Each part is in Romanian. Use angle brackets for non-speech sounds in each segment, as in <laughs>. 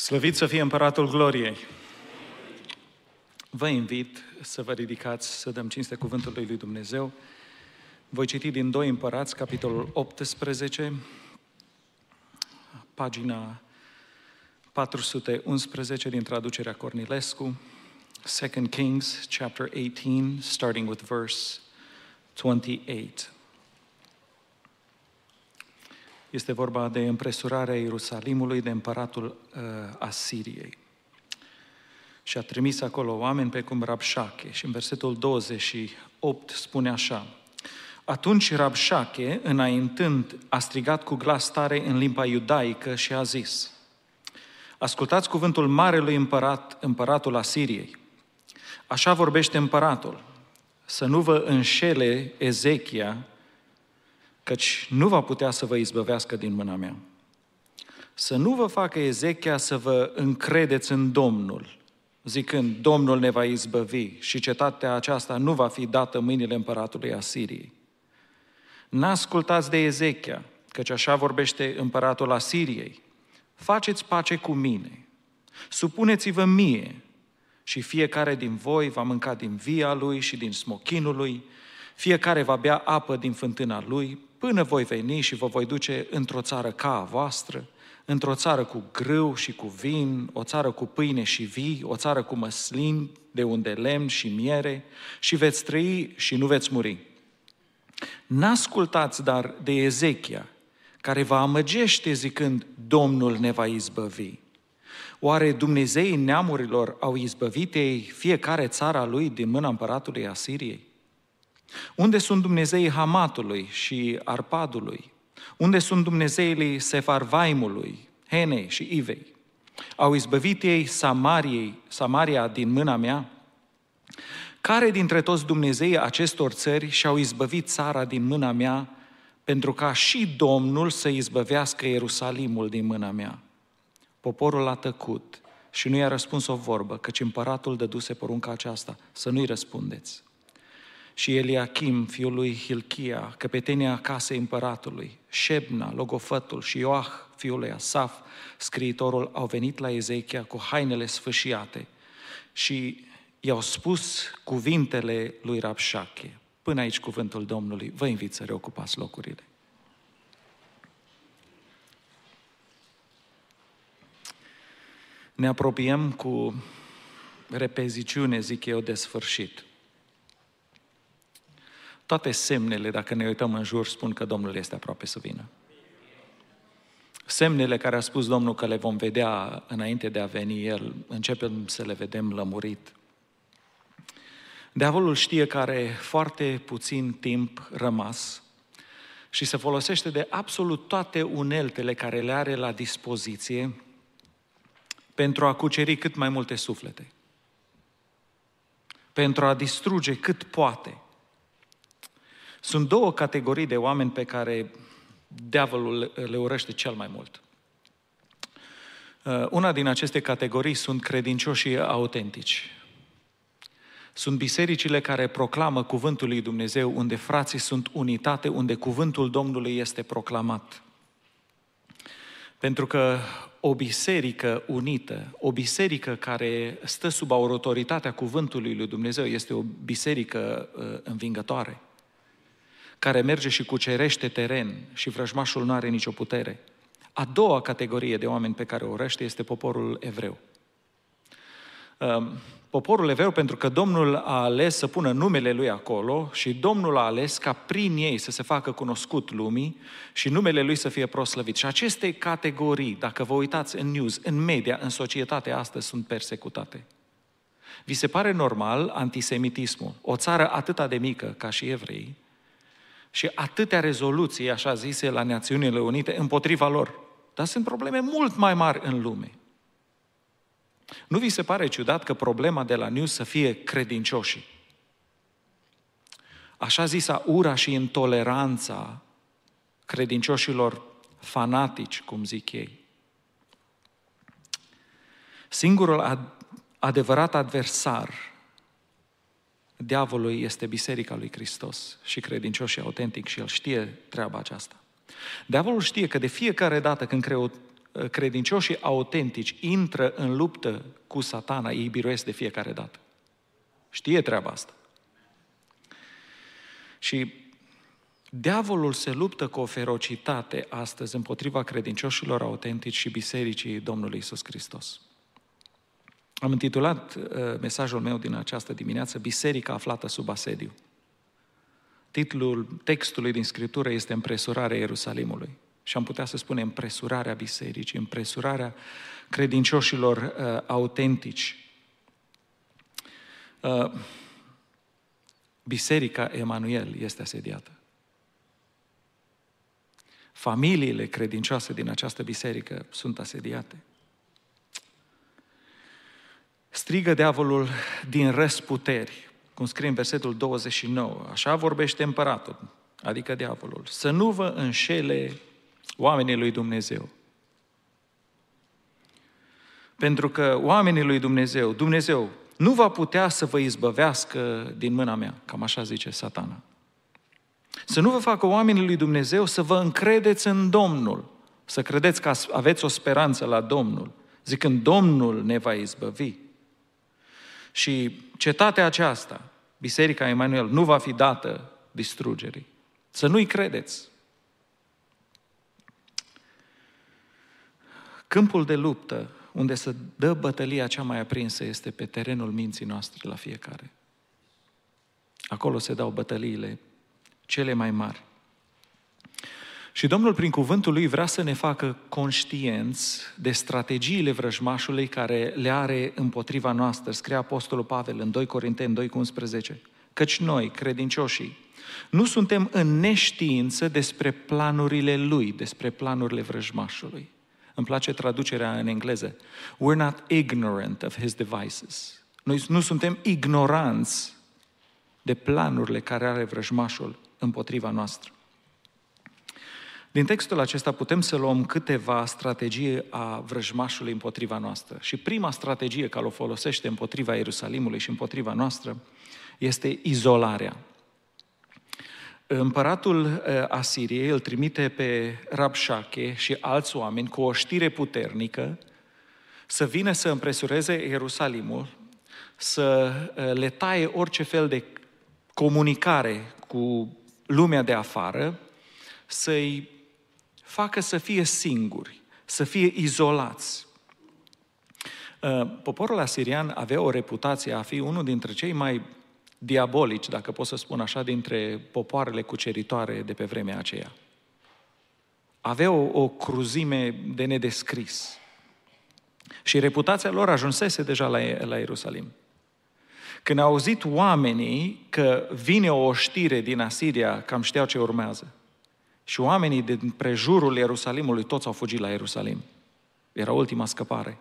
Slăvit să fie Împăratul Gloriei! Vă invit să vă ridicați, să dăm cinste cuvântului lui Dumnezeu. Voi citi din 2 Împărați, capitolul 18, pagina 411 din traducerea Cornilescu, 2 Kings, chapter 18, starting with verse 28. Este vorba de împresurarea Ierusalimului de împăratul uh, Asiriei. Și a trimis acolo oameni pe cum Rabșache. Și în versetul 28 spune așa. Atunci Rabșache, înaintând, a strigat cu glas tare în limba iudaică și a zis, Ascultați cuvântul marelui împărat, împăratul Asiriei. Așa vorbește împăratul, să nu vă înșele Ezechia, căci nu va putea să vă izbăvească din mâna mea. Să nu vă facă Ezechia să vă încredeți în Domnul, zicând, Domnul ne va izbăvi și cetatea aceasta nu va fi dată în mâinile împăratului Asiriei. N-ascultați de Ezechia, căci așa vorbește împăratul Asiriei. Faceți pace cu mine, supuneți-vă mie și fiecare din voi va mânca din via lui și din smochinul lui, fiecare va bea apă din fântâna lui, până voi veni și vă voi duce într-o țară ca a voastră, într-o țară cu grâu și cu vin, o țară cu pâine și vii, o țară cu măslin, de unde lemn și miere, și veți trăi și nu veți muri. N-ascultați dar de Ezechia, care vă amăgește zicând, Domnul ne va izbăvi. Oare Dumnezeii neamurilor au izbăvit ei fiecare țara lui din mâna împăratului Asiriei? Unde sunt Dumnezeii Hamatului și Arpadului? Unde sunt Dumnezeii Sefarvaimului, Henei și Ivei? Au izbăvit ei Samariei, Samaria din mâna mea? Care dintre toți Dumnezeii acestor țări și-au izbăvit țara din mâna mea pentru ca și Domnul să izbăvească Ierusalimul din mâna mea? Poporul a tăcut și nu i-a răspuns o vorbă, căci împăratul dăduse porunca aceasta, să nu-i răspundeți și Eliachim, fiul lui Hilchia, căpetenia casei împăratului, Shebna, logofătul și Ioah, fiul lui Asaf, scriitorul, au venit la Ezechia cu hainele sfâșiate și i-au spus cuvintele lui Rabșache. Până aici cuvântul Domnului, vă invit să reocupați locurile. Ne apropiem cu repeziciune, zic eu, de sfârșit. Toate semnele, dacă ne uităm în jur, spun că Domnul este aproape să vină. Semnele care a spus Domnul că le vom vedea înainte de a veni El, începem să le vedem lămurit. Diavolul știe că are foarte puțin timp rămas și se folosește de absolut toate uneltele care le are la dispoziție pentru a cuceri cât mai multe suflete, pentru a distruge cât poate – sunt două categorii de oameni pe care diavolul le urăște cel mai mult. Uh, una din aceste categorii sunt credincioșii autentici. Sunt bisericile care proclamă cuvântul lui Dumnezeu, unde frații sunt unitate, unde cuvântul Domnului este proclamat. Pentru că o biserică unită, o biserică care stă sub autoritatea cuvântului lui Dumnezeu, este o biserică uh, învingătoare care merge și cucerește teren și vrăjmașul nu are nicio putere. A doua categorie de oameni pe care o răște este poporul evreu. Um, poporul evreu pentru că Domnul a ales să pună numele Lui acolo și Domnul a ales ca prin ei să se facă cunoscut lumii și numele Lui să fie proslăvit. Și aceste categorii, dacă vă uitați în news, în media, în societate astăzi, sunt persecutate. Vi se pare normal antisemitismul? O țară atât de mică ca și evrei, și atâtea rezoluții, așa zise, la Națiunile Unite împotriva lor. Dar sunt probleme mult mai mari în lume. Nu vi se pare ciudat că problema de la News să fie credincioșii? Așa zisa ura și intoleranța credincioșilor fanatici, cum zic ei. Singurul adevărat adversar diavolului este Biserica lui Hristos și credincios și autentic și el știe treaba aceasta. Diavolul știe că de fiecare dată când uh, credincioșii autentici intră în luptă cu satana, ei biruiesc de fiecare dată. Știe treaba asta. Și diavolul se luptă cu o ferocitate astăzi împotriva credincioșilor autentici și bisericii Domnului Isus Hristos. Am intitulat uh, mesajul meu din această dimineață Biserica aflată sub asediu. Titlul textului din Scriptură este Împresurarea Ierusalimului. Și am putea să spunem împresurarea bisericii, împresurarea credincioșilor uh, autentici. Uh, Biserica Emanuel este asediată. Familiile credincioase din această biserică sunt asediate. Strigă diavolul din răsputeri, cum scrie în versetul 29, așa vorbește împăratul, adică diavolul, să nu vă înșele oamenii lui Dumnezeu. Pentru că oamenii lui Dumnezeu, Dumnezeu nu va putea să vă izbăvească din mâna mea, cam așa zice satana. Să nu vă facă oamenii lui Dumnezeu să vă încredeți în Domnul, să credeți că aveți o speranță la Domnul, zicând Domnul ne va izbăvi. Și cetatea aceasta, Biserica Emanuel, nu va fi dată distrugerii. Să nu-i credeți. Câmpul de luptă unde se dă bătălia cea mai aprinsă este pe terenul minții noastre la fiecare. Acolo se dau bătăliile cele mai mari. Și Domnul, prin cuvântul Lui, vrea să ne facă conștienți de strategiile vrăjmașului care le are împotriva noastră, scrie Apostolul Pavel în 2 Corinteni 2 11. Căci noi, credincioșii, nu suntem în neștiință despre planurile Lui, despre planurile vrăjmașului. Îmi place traducerea în engleză. We're not ignorant of his devices. Noi nu suntem ignoranți de planurile care are vrăjmașul împotriva noastră. Din textul acesta putem să luăm câteva strategii a vrăjmașului împotriva noastră. Și prima strategie care o folosește împotriva Ierusalimului și împotriva noastră este izolarea. Împăratul uh, Asiriei îl trimite pe Rabșache și alți oameni cu o știre puternică să vină să împresureze Ierusalimul, să uh, le taie orice fel de comunicare cu lumea de afară, să-i facă să fie singuri, să fie izolați. Uh, poporul asirian avea o reputație a fi unul dintre cei mai diabolici, dacă pot să spun așa, dintre popoarele cuceritoare de pe vremea aceea. Avea o, o cruzime de nedescris. Și reputația lor ajunsese deja la, la Ierusalim. Când au auzit oamenii că vine o știre din Asiria, cam știau ce urmează. Și oamenii din prejurul Ierusalimului, toți au fugit la Ierusalim. Era ultima scăpare.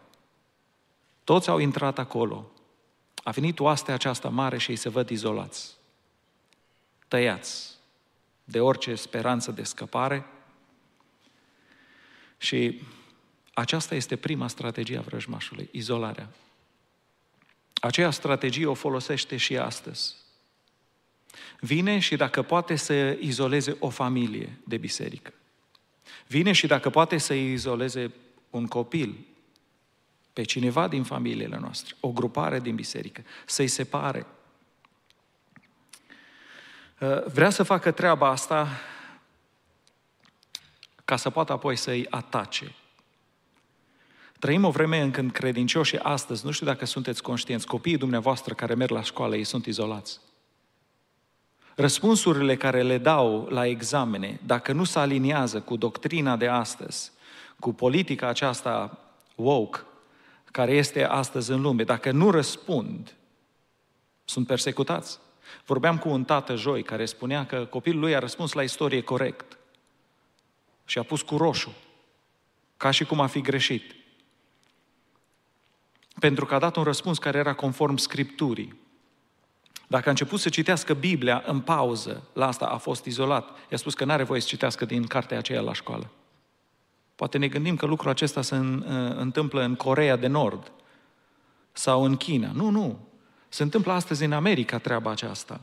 Toți au intrat acolo. A venit oastea aceasta mare și ei se văd izolați. Tăiați de orice speranță de scăpare. Și aceasta este prima strategie a vrăjmașului, izolarea. Aceea strategie o folosește și astăzi. Vine și dacă poate să izoleze o familie de biserică. Vine și dacă poate să izoleze un copil, pe cineva din familiile noastre, o grupare din biserică, să-i separe. Uh, vrea să facă treaba asta ca să poată apoi să-i atace. Trăim o vreme în când credincioșii astăzi, nu știu dacă sunteți conștienți, copiii dumneavoastră care merg la școală, ei sunt izolați. Răspunsurile care le dau la examene, dacă nu se aliniază cu doctrina de astăzi, cu politica aceasta woke, care este astăzi în lume, dacă nu răspund, sunt persecutați. Vorbeam cu un tată joi care spunea că copilul lui a răspuns la istorie corect și a pus cu roșu, ca și cum a fi greșit. Pentru că a dat un răspuns care era conform Scripturii. Dacă a început să citească Biblia în pauză, la asta a fost izolat. I-a spus că nu are voie să citească din cartea aceea la școală. Poate ne gândim că lucrul acesta se întâmplă în Corea de Nord sau în China. Nu, nu. Se întâmplă astăzi în America treaba aceasta.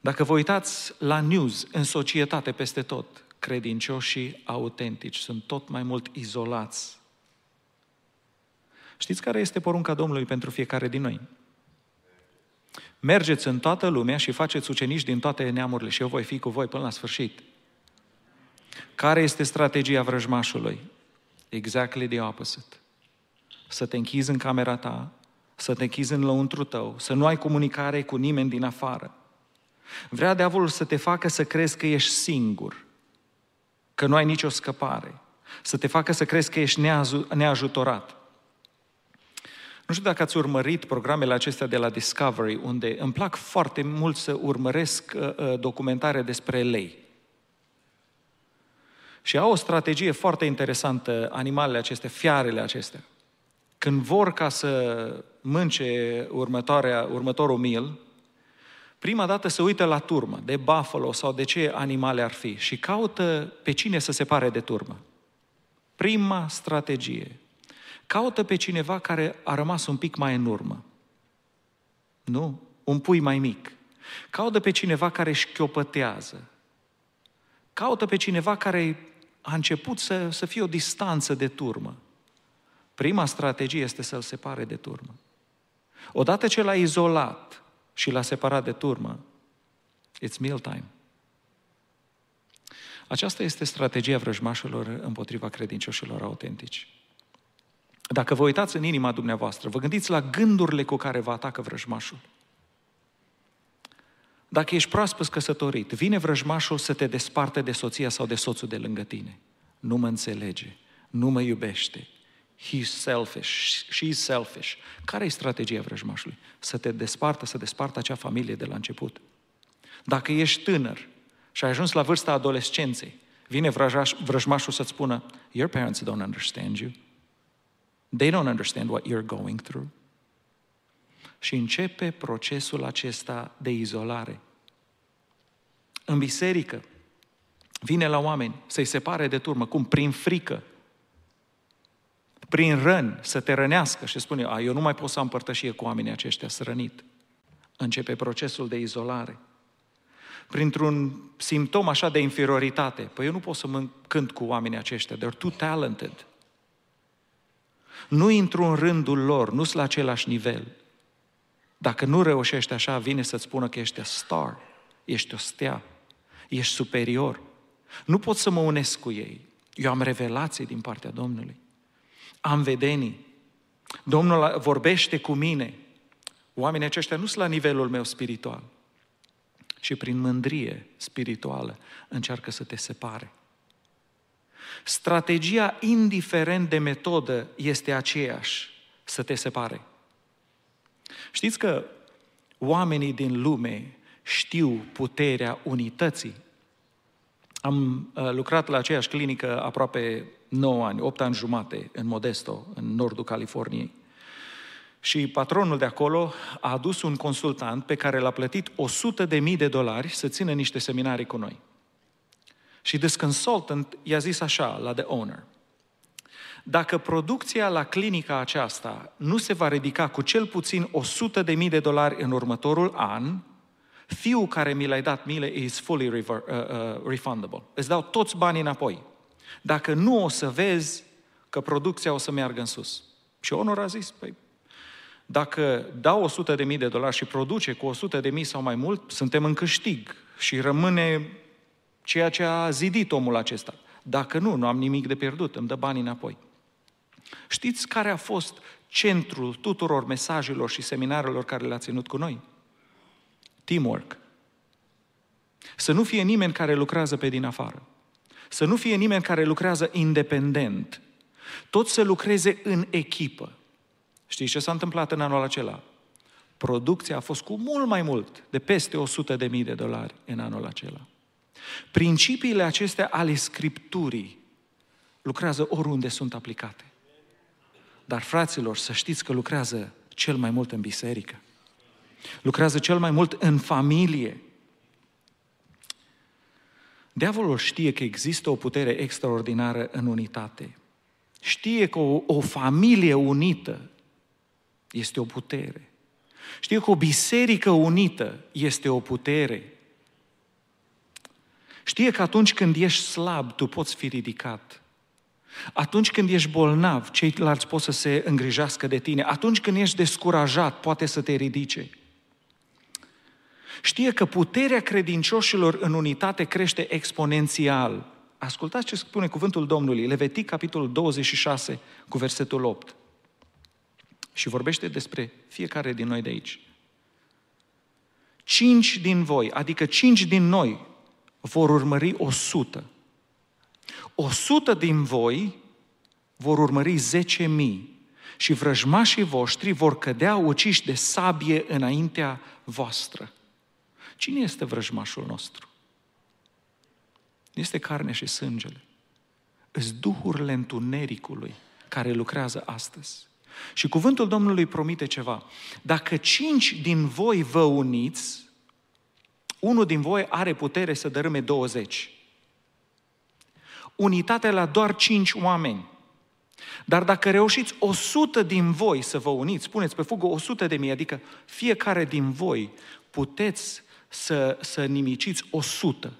Dacă vă uitați la news, în societate, peste tot, credincioșii autentici sunt tot mai mult izolați. Știți care este porunca Domnului pentru fiecare din noi? Mergeți în toată lumea și faceți ucenici din toate neamurile și eu voi fi cu voi până la sfârșit. Care este strategia vrăjmașului? Exactly the opposite. Să te închizi în camera ta, să te închizi în lăuntru tău, să nu ai comunicare cu nimeni din afară. Vrea diavolul să te facă să crezi că ești singur, că nu ai nicio scăpare, să te facă să crezi că ești neajutorat. Nu știu dacă ați urmărit programele acestea de la Discovery, unde îmi plac foarte mult să urmăresc uh, uh, documentare despre lei. Și au o strategie foarte interesantă, animalele acestea, fiarele acestea. Când vor ca să mânce următoarea, următorul mil, prima dată se uită la turmă, de buffalo sau de ce animale ar fi și caută pe cine să se pare de turmă. Prima strategie. Caută pe cineva care a rămas un pic mai în urmă. Nu? Un pui mai mic. Caută pe cineva care șchiopătează. Caută pe cineva care a început să, să fie o distanță de turmă. Prima strategie este să-l separe de turmă. Odată ce l-a izolat și l-a separat de turmă, it's meal time. Aceasta este strategia vrăjmașilor împotriva credincioșilor autentici. Dacă vă uitați în inima dumneavoastră, vă gândiți la gândurile cu care vă atacă vrăjmașul. Dacă ești proaspăt căsătorit, vine vrăjmașul să te desparte de soția sau de soțul de lângă tine. Nu mă înțelege, nu mă iubește, he's selfish, she's selfish. Care e strategia vrăjmașului? Să te despartă, să despartă acea familie de la început. Dacă ești tânăr și ai ajuns la vârsta adolescenței, vine vrăjmașul să-ți spună, your parents don't understand you. They don't understand what you're going through. Și începe procesul acesta de izolare. În biserică, vine la oameni să-i separe de turmă, cum? Prin frică, prin răni, să te rănească și spune, a, eu nu mai pot să am părtășie cu oamenii aceștia, sărănit. Începe procesul de izolare. Printr-un simptom așa de inferioritate, păi eu nu pot să mă cânt cu oamenii aceștia, they're too talented. Nu intru în rândul lor, nu sunt la același nivel. Dacă nu reușești așa, vine să-ți spună că ești a star, ești o stea, ești superior. Nu pot să mă unesc cu ei. Eu am revelații din partea Domnului. Am vedenii. Domnul vorbește cu mine. Oamenii aceștia nu sunt la nivelul meu spiritual. Și prin mândrie spirituală încearcă să te separe. Strategia, indiferent de metodă, este aceeași, să te separe. Știți că oamenii din lume știu puterea unității. Am uh, lucrat la aceeași clinică aproape 9 ani, 8 ani jumate, în Modesto, în nordul Californiei. Și patronul de acolo a adus un consultant pe care l-a plătit 100 de mii de dolari să țină niște seminarii cu noi. Și this consultant i-a zis așa la the owner, dacă producția la clinica aceasta nu se va ridica cu cel puțin 100 de mii de dolari în următorul an, fiul care mi l-ai dat mile is fully rever, uh, uh, refundable. Îți dau toți banii înapoi. Dacă nu o să vezi că producția o să meargă în sus. Și Honor a zis, păi, dacă dau 100 de mii de dolari și produce cu 100 de mii sau mai mult, suntem în câștig și rămâne ceea ce a zidit omul acesta. Dacă nu, nu am nimic de pierdut, îmi dă banii înapoi. Știți care a fost centrul tuturor mesajelor și seminarelor care le-a ținut cu noi? Teamwork. Să nu fie nimeni care lucrează pe din afară. Să nu fie nimeni care lucrează independent. Tot să lucreze în echipă. Știți ce s-a întâmplat în anul acela? Producția a fost cu mult mai mult, de peste 100 de mii de dolari în anul acela. Principiile acestea ale Scripturii lucrează oriunde sunt aplicate. Dar, fraților, să știți că lucrează cel mai mult în biserică. Lucrează cel mai mult în familie. Diavolul știe că există o putere extraordinară în unitate. Știe că o, o familie unită este o putere. Știe că o biserică unită este o putere. Știe că atunci când ești slab, tu poți fi ridicat. Atunci când ești bolnav, ceilalți pot să se îngrijească de tine. Atunci când ești descurajat, poate să te ridice. Știe că puterea credincioșilor în unitate crește exponențial. Ascultați ce spune cuvântul Domnului, Levitic, capitolul 26, cu versetul 8. Și vorbește despre fiecare din noi de aici. Cinci din voi, adică cinci din noi, vor urmări o sută. O sută din voi vor urmări zece mii și vrăjmașii voștri vor cădea uciși de sabie înaintea voastră. Cine este vrăjmașul nostru? Este carne și sângele. Îs duhurile întunericului care lucrează astăzi. Și cuvântul Domnului promite ceva. Dacă cinci din voi vă uniți, unul din voi are putere să dărâme 20. Unitatea la doar cinci oameni. Dar dacă reușiți 100 din voi să vă uniți, spuneți pe fugă 100 de mii, adică fiecare din voi puteți să, să nimiciți 100.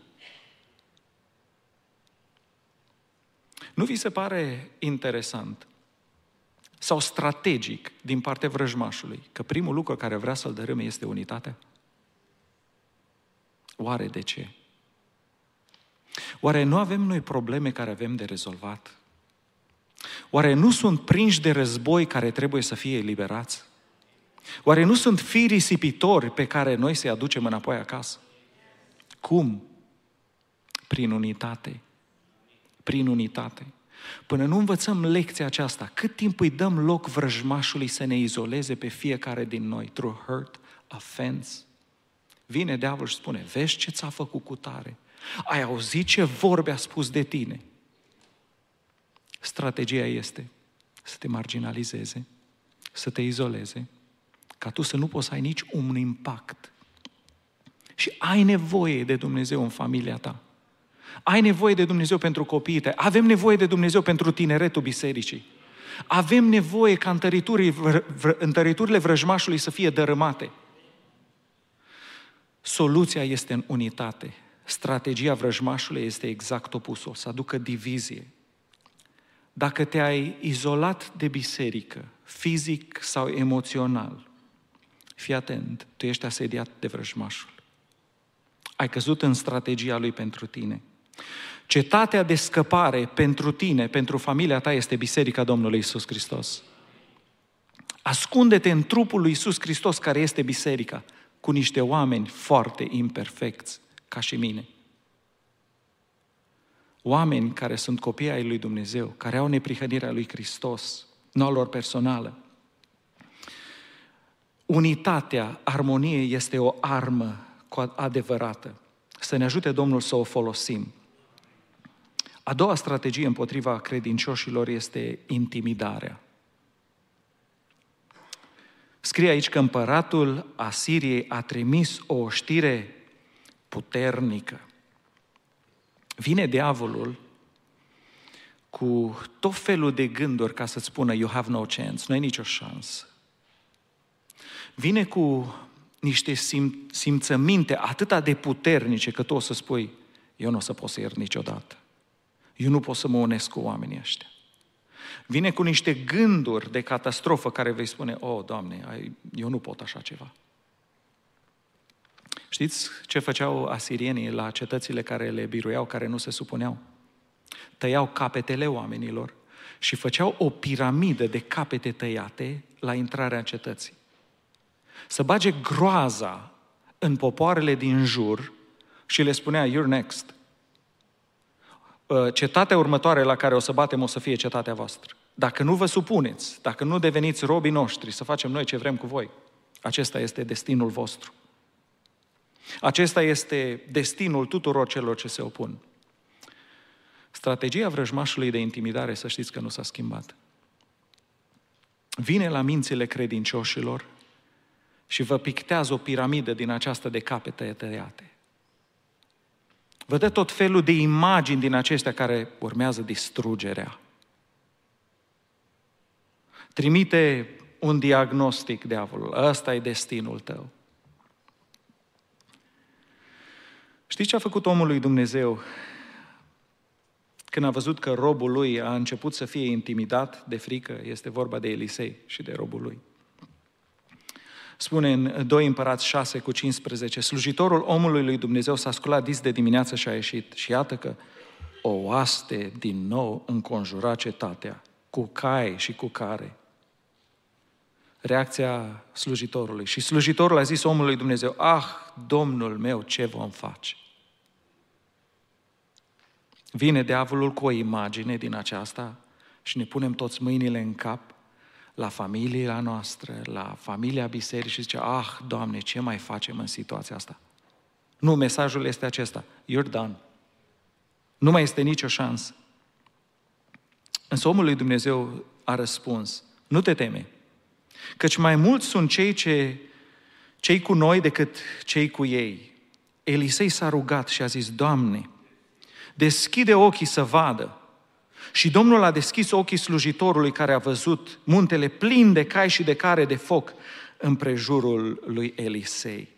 Nu vi se pare interesant sau strategic din partea vrăjmașului că primul lucru care vrea să-l dărâme este unitatea? Oare de ce? Oare nu avem noi probleme care avem de rezolvat? Oare nu sunt prinși de război care trebuie să fie eliberați? Oare nu sunt fii risipitori pe care noi să-i aducem înapoi acasă? Cum? Prin unitate. Prin unitate. Până nu învățăm lecția aceasta, cât timp îi dăm loc vrăjmașului să ne izoleze pe fiecare din noi, through hurt, offense, vine diavolul și spune, vezi ce ți-a făcut cu tare? Ai auzit ce vorbe a spus de tine? Strategia este să te marginalizeze, să te izoleze, ca tu să nu poți să ai nici un impact. Și ai nevoie de Dumnezeu în familia ta. Ai nevoie de Dumnezeu pentru copiii tăi. Avem nevoie de Dumnezeu pentru tineretul bisericii. Avem nevoie ca întăriturile vrăjmașului să fie dărâmate. Soluția este în unitate. Strategia vrăjmașului este exact opusul, să aducă divizie. Dacă te-ai izolat de biserică, fizic sau emoțional, fii atent, tu ești asediat de vrăjmașul. Ai căzut în strategia lui pentru tine. Cetatea de scăpare pentru tine, pentru familia ta, este Biserica Domnului Isus Hristos. Ascunde-te în trupul lui Isus Hristos, care este biserica, cu niște oameni foarte imperfecți, ca și mine. Oameni care sunt copii ai lui Dumnezeu, care au neprihănirea lui Hristos, nu a lor personală. Unitatea, armonie este o armă adevărată. Să ne ajute Domnul să o folosim. A doua strategie împotriva credincioșilor este intimidarea. Scrie aici că împăratul Asiriei a trimis o știre puternică. Vine diavolul cu tot felul de gânduri ca să-ți spună you have no chance, nu ai nicio șansă. Vine cu niște sim- simțăminte atât de puternice că tu o să spui eu nu o să pot să iert niciodată. Eu nu pot să mă unesc cu oamenii ăștia. Vine cu niște gânduri de catastrofă care vei spune, oh, Doamne, eu nu pot așa ceva. Știți ce făceau asirienii la cetățile care le biruiau, care nu se supuneau? Tăiau capetele oamenilor și făceau o piramidă de capete tăiate la intrarea cetății. Să bage groaza în popoarele din jur și le spunea, you're next. Uh, cetatea următoare la care o să batem o să fie cetatea voastră. Dacă nu vă supuneți, dacă nu deveniți robii noștri, să facem noi ce vrem cu voi, acesta este destinul vostru. Acesta este destinul tuturor celor ce se opun. Strategia vrăjmașului de intimidare, să știți că nu s-a schimbat. Vine la mințile credincioșilor și vă pictează o piramidă din aceasta de capete tăiate. Vă dă tot felul de imagini din acestea care urmează distrugerea. Trimite un diagnostic, diavolul. Ăsta e destinul tău. Știți ce a făcut omul lui Dumnezeu când a văzut că robul lui a început să fie intimidat de frică? Este vorba de Elisei și de robul lui. Spune în 2 Împărați 6 cu 15, slujitorul omului lui Dumnezeu s-a sculat dis de dimineață și a ieșit. Și iată că o oaste din nou înconjura cetatea, cu cai și cu care. Reacția slujitorului. Și slujitorul a zis omului Dumnezeu, ah, Domnul meu, ce vom face? Vine diavolul cu o imagine din aceasta și ne punem toți mâinile în cap la familia noastră, la familia bisericii și zice, ah, Doamne, ce mai facem în situația asta? Nu, mesajul este acesta, you're done. Nu mai este nicio șansă. Însă omul lui Dumnezeu a răspuns, nu te teme, căci mai mulți sunt cei, ce, cei cu noi decât cei cu ei. Elisei s-a rugat și a zis, Doamne, deschide ochii să vadă. Și Domnul a deschis ochii slujitorului care a văzut muntele plin de cai și de care de foc în prejurul lui Elisei.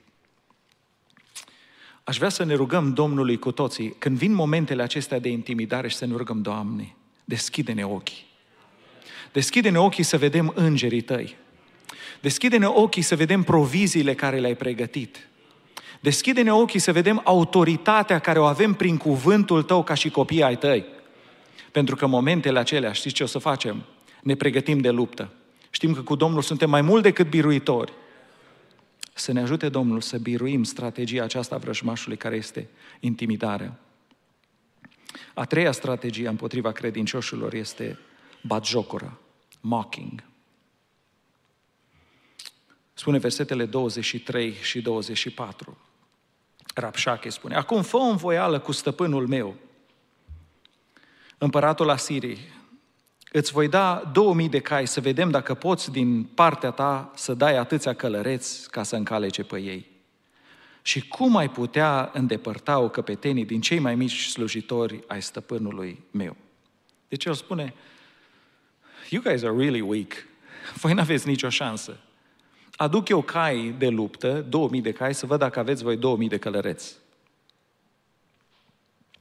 Aș vrea să ne rugăm Domnului cu toții, când vin momentele acestea de intimidare și să ne rugăm, Doamne, deschide-ne ochii. Deschide-ne ochii să vedem îngerii tăi. Deschide-ne ochii să vedem proviziile care le-ai pregătit. Deschide-ne ochii să vedem autoritatea care o avem prin cuvântul tău ca și copii ai tăi. Pentru că momentele acelea, știți ce o să facem? Ne pregătim de luptă. Știm că cu Domnul suntem mai mult decât biruitori. Să ne ajute Domnul să biruim strategia aceasta a vrăjmașului care este intimidarea. A treia strategie împotriva credincioșilor este batjocura, mocking. Spune versetele 23 și 24. Rapșache spune, acum fă o învoială cu stăpânul meu, împăratul Asiriei, îți voi da 2000 de cai să vedem dacă poți din partea ta să dai atâția călăreți ca să încalece pe ei. Și cum ai putea îndepărta o căpetenii din cei mai mici slujitori ai stăpânului meu? Deci el spune, you guys are really weak. Voi nu aveți nicio șansă. Aduc eu cai de luptă, 2000 de cai, să văd dacă aveți voi 2000 de călăreți.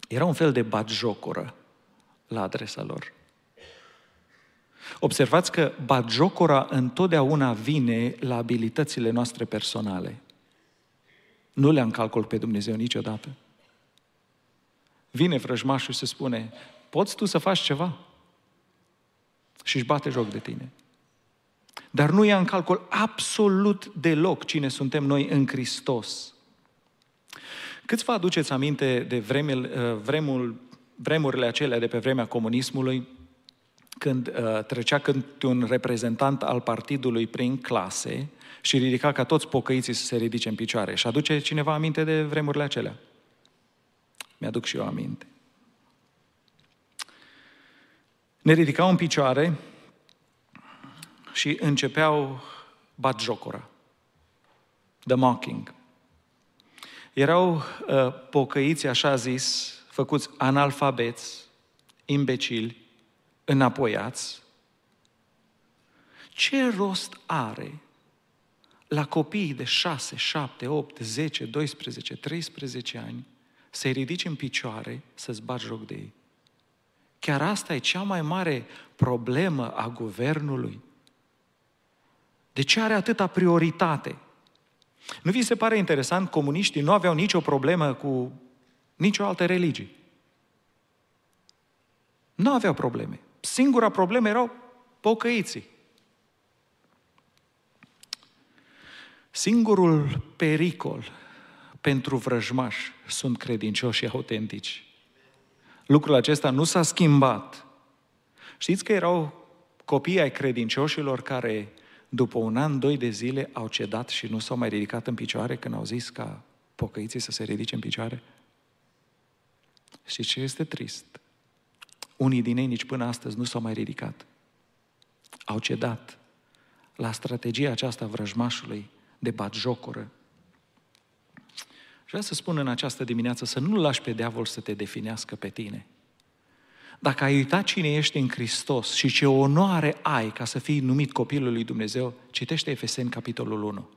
Era un fel de batjocură la adresa lor. Observați că bagiocora întotdeauna vine la abilitățile noastre personale. Nu le-am calcul pe Dumnezeu niciodată. Vine vrăjmașul și se spune, poți tu să faci ceva? Și își bate joc de tine. Dar nu ia în calcul absolut deloc cine suntem noi în Hristos. Câți vă aduceți aminte de vremul, vremul, vremurile acelea de pe vremea comunismului, când uh, trecea când un reprezentant al partidului prin clase și ridica ca toți pocăiții să se ridice în picioare. Și aduce cineva aminte de vremurile acelea? Mi-aduc și eu aminte. Ne ridicau în picioare și începeau batjocura, the mocking. Erau uh, pocăiți, așa zis, făcuți analfabeți, imbecili, înapoiați, ce rost are la copiii de 6, 7, 8, 10, 12, 13 ani să-i ridici în picioare să-ți bagi joc de ei? Chiar asta e cea mai mare problemă a guvernului. De ce are atâta prioritate? Nu vi se pare interesant? Comuniștii nu aveau nicio problemă cu nicio altă religie. Nu aveau probleme. Singura problemă erau pocăiții. Singurul pericol pentru vrăjmași sunt credincioși autentici. Lucrul acesta nu s-a schimbat. Știți că erau copii ai credincioșilor care după un an, doi de zile au cedat și nu s-au mai ridicat în picioare când au zis ca pocăiții să se ridice în picioare? Și ce este trist? Unii din ei nici până astăzi nu s-au mai ridicat. Au cedat la strategia aceasta vrăjmașului de batjocură. Și vreau să spun în această dimineață să nu lași pe diavol să te definească pe tine. Dacă ai uitat cine ești în Hristos și ce onoare ai ca să fii numit copilul lui Dumnezeu, citește Efeseni capitolul 1.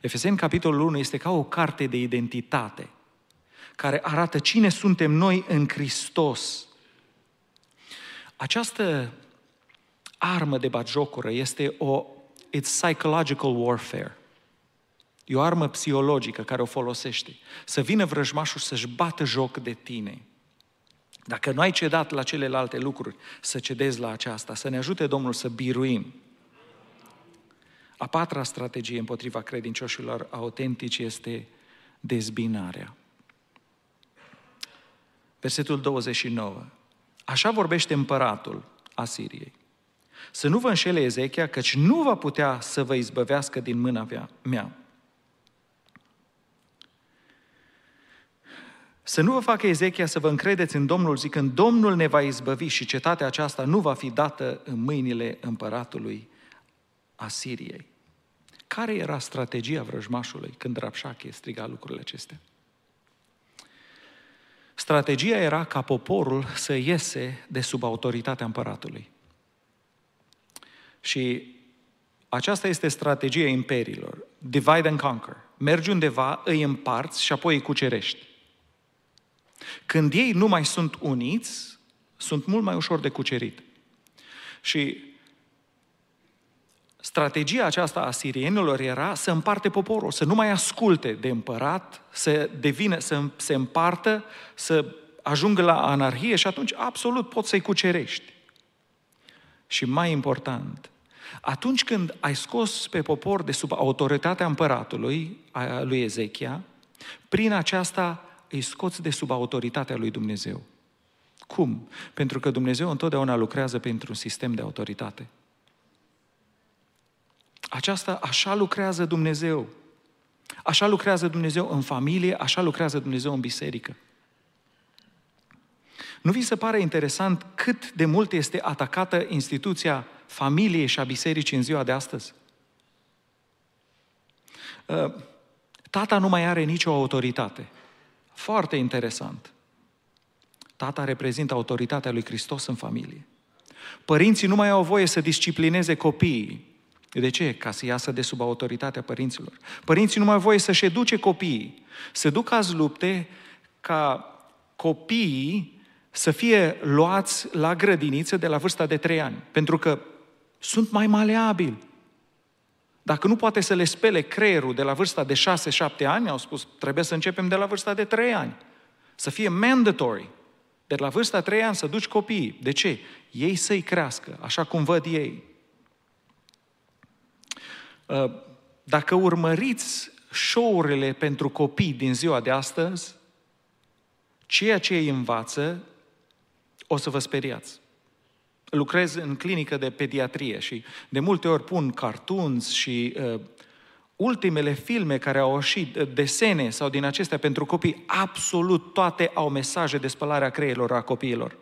Efeseni capitolul 1 este ca o carte de identitate care arată cine suntem noi în Hristos. Această armă de batjocură este o it's psychological warfare. E o armă psihologică care o folosește. Să vină vrăjmașul să-și bată joc de tine. Dacă nu ai cedat la celelalte lucruri, să cedezi la aceasta, să ne ajute Domnul să biruim. A patra strategie împotriva credincioșilor autentici este dezbinarea. Versetul 29. Așa vorbește împăratul Asiriei. Să nu vă înșele Ezechia, căci nu va putea să vă izbăvească din mâna mea. Să nu vă facă Ezechia să vă încredeți în Domnul zicând, Domnul ne va izbăvi și cetatea aceasta nu va fi dată în mâinile împăratului Asiriei. Care era strategia vrăjmașului când Rapșache striga lucrurile acestea? Strategia era ca poporul să iese de sub autoritatea împăratului. Și aceasta este strategia imperiilor. Divide and conquer. Mergi undeva, îi împarți și apoi îi cucerești. Când ei nu mai sunt uniți, sunt mult mai ușor de cucerit. Și strategia aceasta a sirienilor era să împarte poporul, să nu mai asculte de împărat, să devină, să se împartă, să ajungă la anarhie și atunci absolut poți să-i cucerești. Și mai important, atunci când ai scos pe popor de sub autoritatea împăratului, a lui Ezechia, prin aceasta îi scoți de sub autoritatea lui Dumnezeu. Cum? Pentru că Dumnezeu întotdeauna lucrează pentru un sistem de autoritate. Aceasta, așa lucrează Dumnezeu. Așa lucrează Dumnezeu în familie, așa lucrează Dumnezeu în biserică. Nu vi se pare interesant cât de mult este atacată instituția familiei și a bisericii în ziua de astăzi? Uh, tata nu mai are nicio autoritate. Foarte interesant. Tata reprezintă autoritatea lui Hristos în familie. Părinții nu mai au voie să disciplineze copiii. De ce? Ca să iasă de sub autoritatea părinților. Părinții nu mai au voie să-și educe copiii. Se duc azi lupte ca copiii să fie luați la grădiniță de la vârsta de trei ani. Pentru că sunt mai maleabili. Dacă nu poate să le spele creierul de la vârsta de 6-7 ani, au spus, trebuie să începem de la vârsta de 3 ani. Să fie mandatory. De la vârsta 3 ani să duci copiii. De ce? Ei să-i crească, așa cum văd ei. Uh, dacă urmăriți show-urile pentru copii din ziua de astăzi, ceea ce îi învață, o să vă speriați lucrez în clinică de pediatrie și de multe ori pun cartoons și uh, ultimele filme care au ieșit, uh, desene sau din acestea pentru copii, absolut toate au mesaje de spălare a creierilor a copiilor.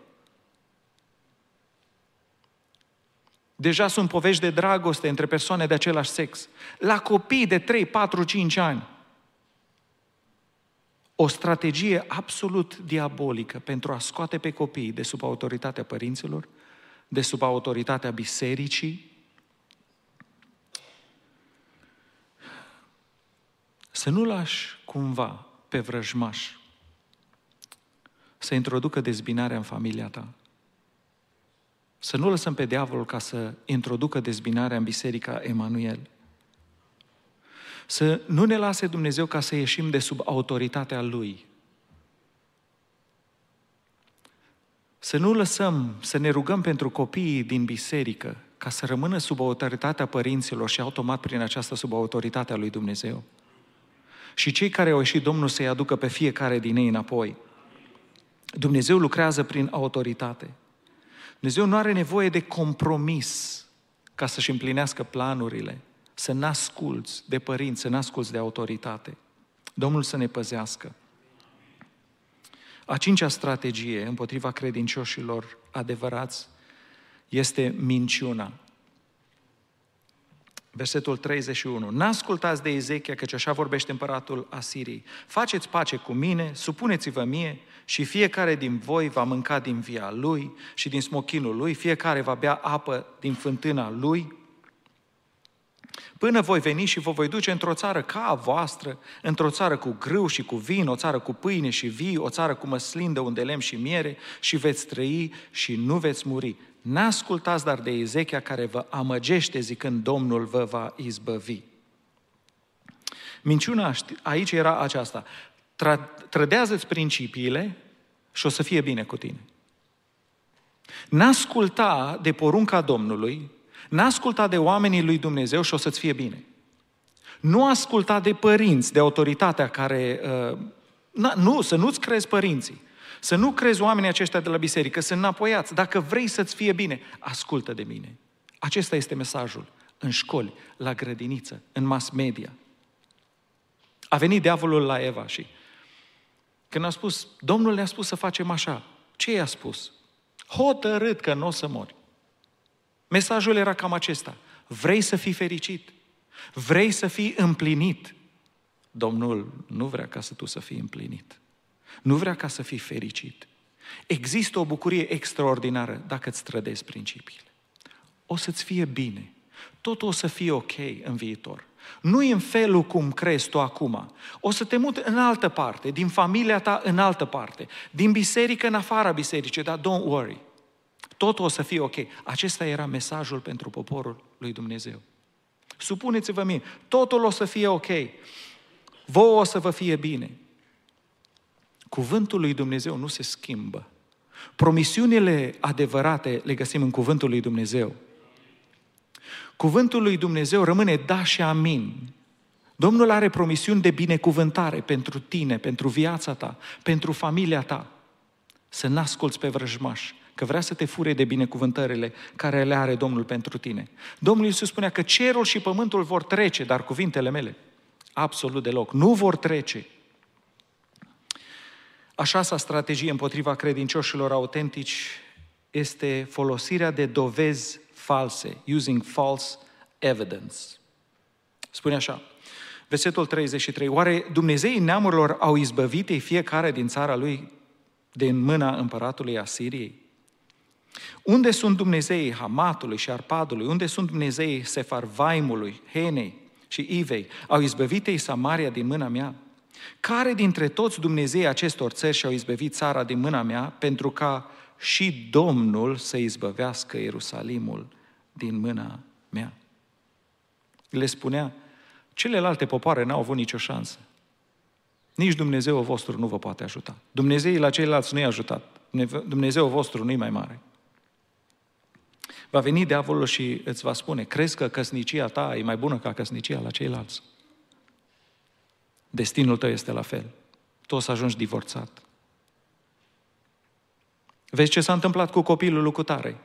Deja sunt povești de dragoste între persoane de același sex. La copii de 3, 4, 5 ani. O strategie absolut diabolică pentru a scoate pe copii de sub autoritatea părinților de sub autoritatea bisericii, să nu lași cumva pe vrăjmaș să introducă dezbinarea în familia ta. Să nu lăsăm pe diavolul ca să introducă dezbinarea în biserica Emanuel. Să nu ne lase Dumnezeu ca să ieșim de sub autoritatea Lui. Să nu lăsăm să ne rugăm pentru copiii din biserică ca să rămână sub autoritatea părinților și automat prin aceasta sub autoritatea lui Dumnezeu. Și cei care au ieșit Domnul să-i aducă pe fiecare din ei înapoi. Dumnezeu lucrează prin autoritate. Dumnezeu nu are nevoie de compromis ca să-și împlinească planurile, să n-asculți de părinți, să n-asculți de autoritate. Domnul să ne păzească. A cincea strategie împotriva credincioșilor adevărați este minciuna. Versetul 31. N-ascultați de Ezechia, căci așa vorbește împăratul Asiriei. Faceți pace cu mine, supuneți-vă mie și fiecare din voi va mânca din via lui și din smochinul lui, fiecare va bea apă din fântâna lui. Până voi veni și vă voi duce într-o țară ca a voastră, într-o țară cu grâu și cu vin, o țară cu pâine și vii, o țară cu măslin unde lemn și miere și veți trăi și nu veți muri. N-ascultați dar de Ezechia care vă amăgește zicând Domnul vă va izbăvi. Minciuna aici era aceasta. Trădează-ți principiile și o să fie bine cu tine. N-asculta de porunca Domnului, n-asculta de oamenii lui Dumnezeu și o să-ți fie bine. Nu asculta de părinți, de autoritatea care... Uh, na, nu, să nu-ți crezi părinții. Să nu crezi oamenii aceștia de la biserică, să înapoiați. Dacă vrei să-ți fie bine, ascultă de mine. Acesta este mesajul. În școli, la grădiniță, în mass media. A venit diavolul la Eva și când a spus, Domnul ne-a spus să facem așa, ce i-a spus? Hotărât că nu o să mori. Mesajul era cam acesta. Vrei să fii fericit? Vrei să fii împlinit? Domnul nu vrea ca să tu să fii împlinit. Nu vrea ca să fii fericit. Există o bucurie extraordinară dacă îți trădezi principiile. O să-ți fie bine. Totul o să fie ok în viitor. Nu e în felul cum crezi tu acum. O să te muți în altă parte, din familia ta în altă parte, din biserică în afara bisericii, dar don't worry. Totul o să fie ok. Acesta era mesajul pentru poporul lui Dumnezeu. Supuneți-vă mie, totul o să fie ok. Vouă o să vă fie bine. Cuvântul lui Dumnezeu nu se schimbă. Promisiunile adevărate le găsim în Cuvântul lui Dumnezeu. Cuvântul lui Dumnezeu rămâne da și amin. Domnul are promisiuni de binecuvântare pentru tine, pentru viața ta, pentru familia ta. Să n-asculți pe vrăjmaș, că vrea să te fure de binecuvântările care le are Domnul pentru tine. Domnul Iisus spunea că cerul și pământul vor trece, dar cuvintele mele, absolut deloc, nu vor trece. Așa sa strategie împotriva credincioșilor autentici este folosirea de dovezi false, using false evidence. Spune așa, versetul 33, oare Dumnezeii neamurilor au izbăvit ei fiecare din țara lui din mâna împăratului Asiriei? Unde sunt Dumnezeii Hamatului și Arpadului? Unde sunt Dumnezeii Sefarvaimului, Henei și Ivei? Au izbăvit ei Samaria din mâna mea? Care dintre toți Dumnezeii acestor țări și-au izbăvit țara din mâna mea pentru ca și Domnul să izbăvească Ierusalimul din mâna mea. Le spunea, celelalte popoare n-au avut nicio șansă. Nici Dumnezeu vostru nu vă poate ajuta. Dumnezeii la ceilalți nu i-a ajutat. Dumnezeu vostru nu-i mai mare. Va veni diavolul și îți va spune, crezi că căsnicia ta e mai bună ca căsnicia la ceilalți? Destinul tău este la fel. Tu o să ajungi divorțat. Vezi ce s-a întâmplat cu copilul lui Cutare?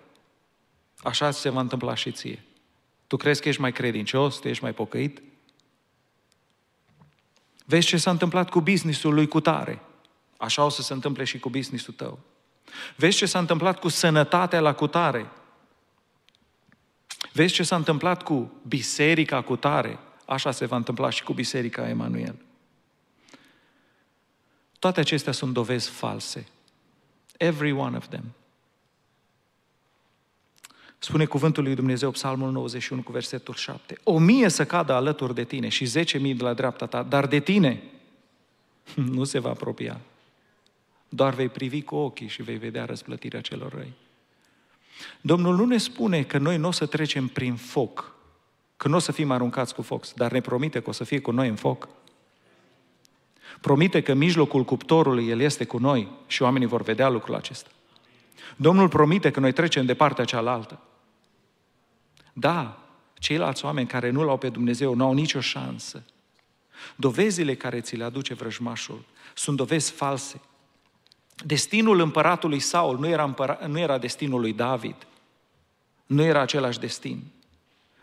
Așa se va întâmpla și ție. Tu crezi că ești mai credincios, tu ești mai pocăit? Vezi ce s-a întâmplat cu businessul lui Cutare? Așa o să se întâmple și cu businessul tău. Vezi ce s-a întâmplat cu sănătatea la Cutare? Vezi ce s-a întâmplat cu biserica Cutare? Așa se va întâmpla și cu biserica Emanuel. Toate acestea sunt dovezi false. Every one of them. Spune cuvântul lui Dumnezeu, Psalmul 91 cu versetul 7. O mie să cadă alături de tine și zece mii de la dreapta ta, dar de tine <laughs> nu se va apropia. Doar vei privi cu ochii și vei vedea răsplătirea celor răi. Domnul nu ne spune că noi nu o să trecem prin foc, că nu o să fim aruncați cu foc, dar ne promite că o să fie cu noi în foc. Promite că în mijlocul cuptorului El este cu noi și oamenii vor vedea lucrul acesta. Domnul promite că noi trecem de partea cealaltă. Da, ceilalți oameni care nu l-au pe Dumnezeu nu au nicio șansă. Dovezile care ți le aduce vrăjmașul sunt dovezi false. Destinul împăratului Saul nu era, împăra, nu era destinul lui David. Nu era același destin.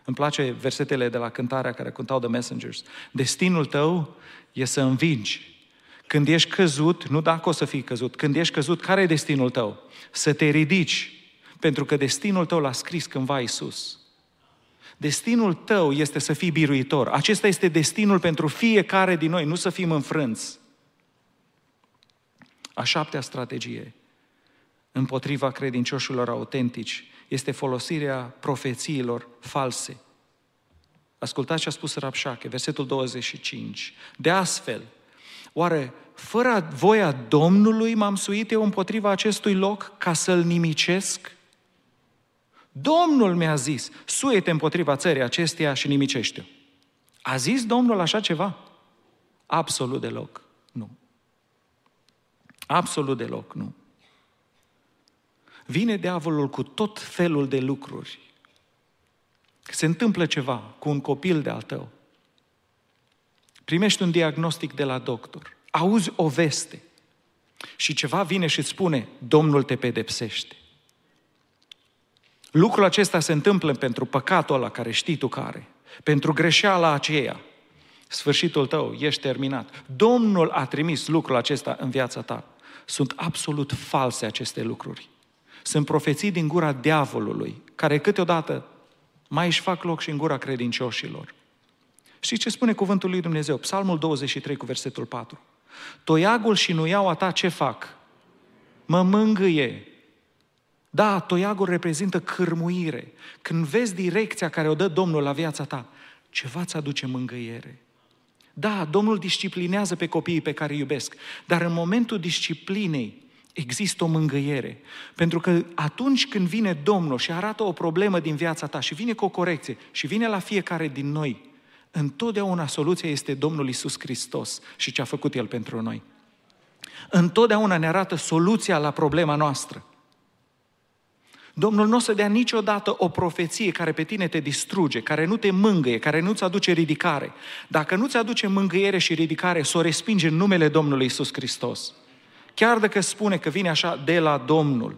Îmi place versetele de la cântarea care cântau The Messengers. Destinul tău e să învingi. Când ești căzut, nu dacă o să fii căzut, când ești căzut, care e destinul tău? Să te ridici, pentru că destinul tău l-a scris cândva Isus. Destinul tău este să fii biruitor. Acesta este destinul pentru fiecare din noi, nu să fim înfrânți. A șaptea strategie împotriva credincioșilor autentici este folosirea profețiilor false. Ascultați ce a spus Rapșache, versetul 25. De astfel, oare fără voia Domnului m-am suit eu împotriva acestui loc ca să-l nimicesc? Domnul mi-a zis, suie-te împotriva țării acesteia și nimicește-o. A zis Domnul așa ceva? Absolut deloc, nu. Absolut deloc, nu. Vine diavolul cu tot felul de lucruri. Se întâmplă ceva cu un copil de al tău. Primești un diagnostic de la doctor. Auzi o veste. Și ceva vine și îți spune, Domnul te pedepsește. Lucrul acesta se întâmplă pentru păcatul ăla care știi tu care, pentru greșeala aceea. Sfârșitul tău, ești terminat. Domnul a trimis lucrul acesta în viața ta. Sunt absolut false aceste lucruri. Sunt profeții din gura diavolului, care câteodată mai își fac loc și în gura credincioșilor. Și ce spune cuvântul lui Dumnezeu? Psalmul 23 cu versetul 4. Toiagul și nuiaua ta ce fac? Mă mângâie. Da, toiagul reprezintă cârmuire. Când vezi direcția care o dă Domnul la viața ta, ceva ți aduce mângâiere. Da, Domnul disciplinează pe copiii pe care îi iubesc, dar în momentul disciplinei există o mângâiere. Pentru că atunci când vine Domnul și arată o problemă din viața ta și vine cu o corecție și vine la fiecare din noi, întotdeauna soluția este Domnul Isus Hristos și ce a făcut El pentru noi. Întotdeauna ne arată soluția la problema noastră. Domnul nu o să dea niciodată o profeție care pe tine te distruge, care nu te mângâie, care nu-ți aduce ridicare. Dacă nu-ți aduce mângâiere și ridicare, să o respingi în numele Domnului Isus Hristos. Chiar dacă spune că vine așa de la Domnul.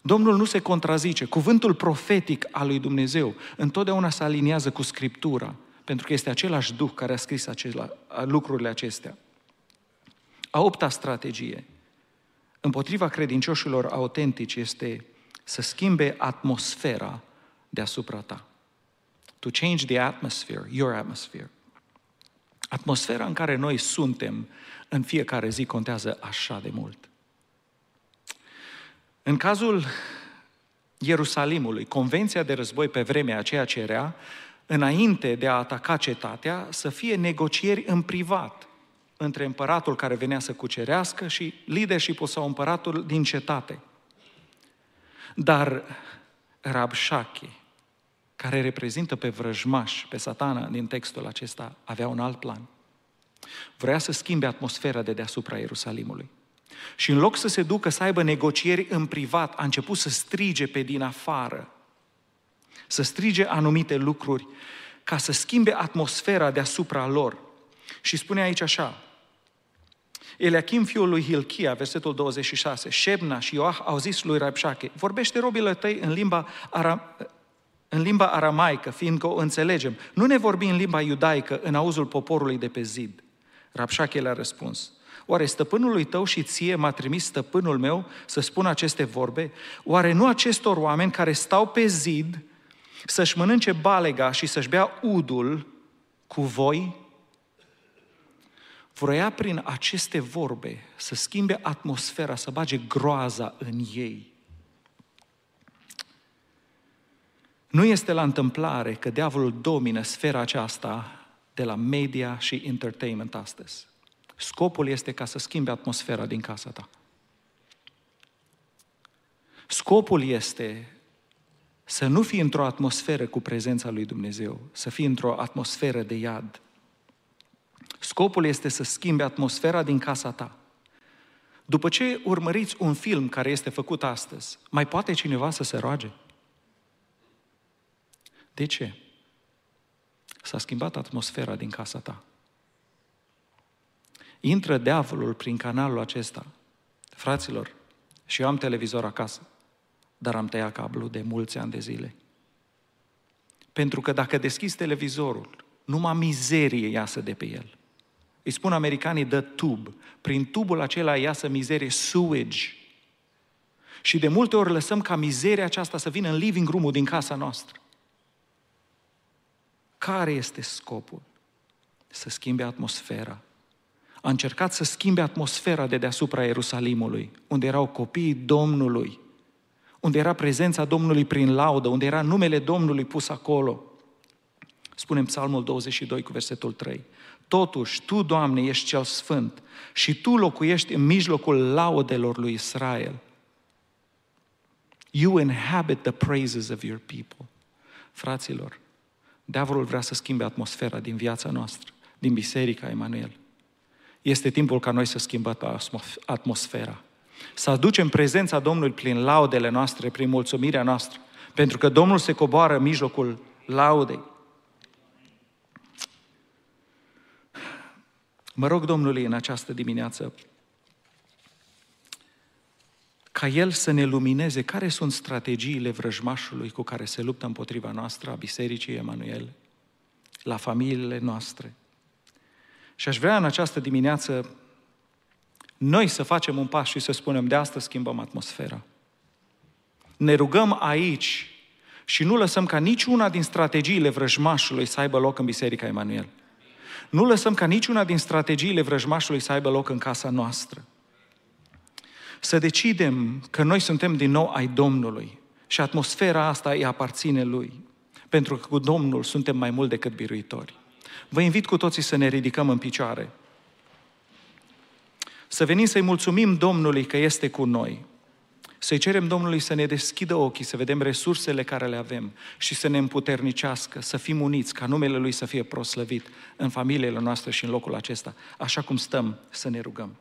Domnul nu se contrazice. Cuvântul profetic al lui Dumnezeu întotdeauna se aliniază cu Scriptura, pentru că este același Duh care a scris acela, lucrurile acestea. A opta strategie împotriva credincioșilor autentici este să schimbe atmosfera deasupra ta. To change the atmosphere, your atmosphere. Atmosfera în care noi suntem în fiecare zi contează așa de mult. În cazul Ierusalimului, convenția de război pe vremea aceea cerea, înainte de a ataca cetatea, să fie negocieri în privat între împăratul care venea să cucerească și leadership sau împăratul din cetate. Dar Rabshake, care reprezintă pe vrăjmaș, pe satana din textul acesta, avea un alt plan. Vrea să schimbe atmosfera de deasupra Ierusalimului. Și în loc să se ducă să aibă negocieri în privat, a început să strige pe din afară, să strige anumite lucruri, ca să schimbe atmosfera deasupra lor. Și spune aici așa, Eliachim, fiul lui Hilchia, versetul 26, Shebna și Ioah au zis lui Rabșache, vorbește robile tăi în limba, ara, în limba aramaică, fiindcă o înțelegem. Nu ne vorbi în limba iudaică, în auzul poporului de pe zid. Rabșache le-a răspuns, Oare stăpânului tău și ție m-a trimis stăpânul meu să spun aceste vorbe? Oare nu acestor oameni care stau pe zid să-și mănânce balega și să-și bea udul cu voi? Vroia prin aceste vorbe să schimbe atmosfera, să bage groaza în ei. Nu este la întâmplare că diavolul domină sfera aceasta de la media și entertainment astăzi. Scopul este ca să schimbe atmosfera din casa ta. Scopul este să nu fii într-o atmosferă cu prezența lui Dumnezeu, să fii într-o atmosferă de iad. Scopul este să schimbe atmosfera din casa ta. După ce urmăriți un film care este făcut astăzi, mai poate cineva să se roage? De ce? S-a schimbat atmosfera din casa ta. Intră diavolul prin canalul acesta. Fraților, și eu am televizor acasă, dar am tăiat cablu de mulți ani de zile. Pentru că dacă deschizi televizorul, numai mizerie iasă de pe el. Îi spun americanii the tube. Prin tubul acela iasă mizerie, sewage. Și de multe ori lăsăm ca mizeria aceasta să vină în living room-ul din casa noastră. Care este scopul? Să schimbe atmosfera. A încercat să schimbe atmosfera de deasupra Ierusalimului, unde erau copiii Domnului, unde era prezența Domnului prin laudă, unde era numele Domnului pus acolo. Spune Psalmul 22 cu versetul 3. Totuși, Tu, Doamne, ești cel sfânt și Tu locuiești în mijlocul laudelor lui Israel. You inhabit the praises of your people. Fraților, diavolul vrea să schimbe atmosfera din viața noastră, din Biserica Emanuel. Este timpul ca noi să schimbăm atmosfera. Să aducem prezența Domnului prin laudele noastre, prin mulțumirea noastră. Pentru că Domnul se coboară în mijlocul laudei. Mă rog Domnului în această dimineață ca El să ne lumineze care sunt strategiile vrăjmașului cu care se luptă împotriva noastră, a Bisericii Emanuel, la familiile noastre. Și aș vrea în această dimineață noi să facem un pas și să spunem de asta schimbăm atmosfera. Ne rugăm aici și nu lăsăm ca niciuna din strategiile vrăjmașului să aibă loc în Biserica Emanuel. Nu lăsăm ca niciuna din strategiile vrăjmașului să aibă loc în casa noastră. Să decidem că noi suntem din nou ai Domnului și atmosfera asta îi aparține Lui. Pentru că cu Domnul suntem mai mult decât biruitori. Vă invit cu toții să ne ridicăm în picioare. Să venim să-i mulțumim Domnului că este cu noi. Să-i cerem Domnului să ne deschidă ochii, să vedem resursele care le avem și să ne împuternicească, să fim uniți, ca numele Lui să fie proslăvit în familiile noastre și în locul acesta, așa cum stăm să ne rugăm.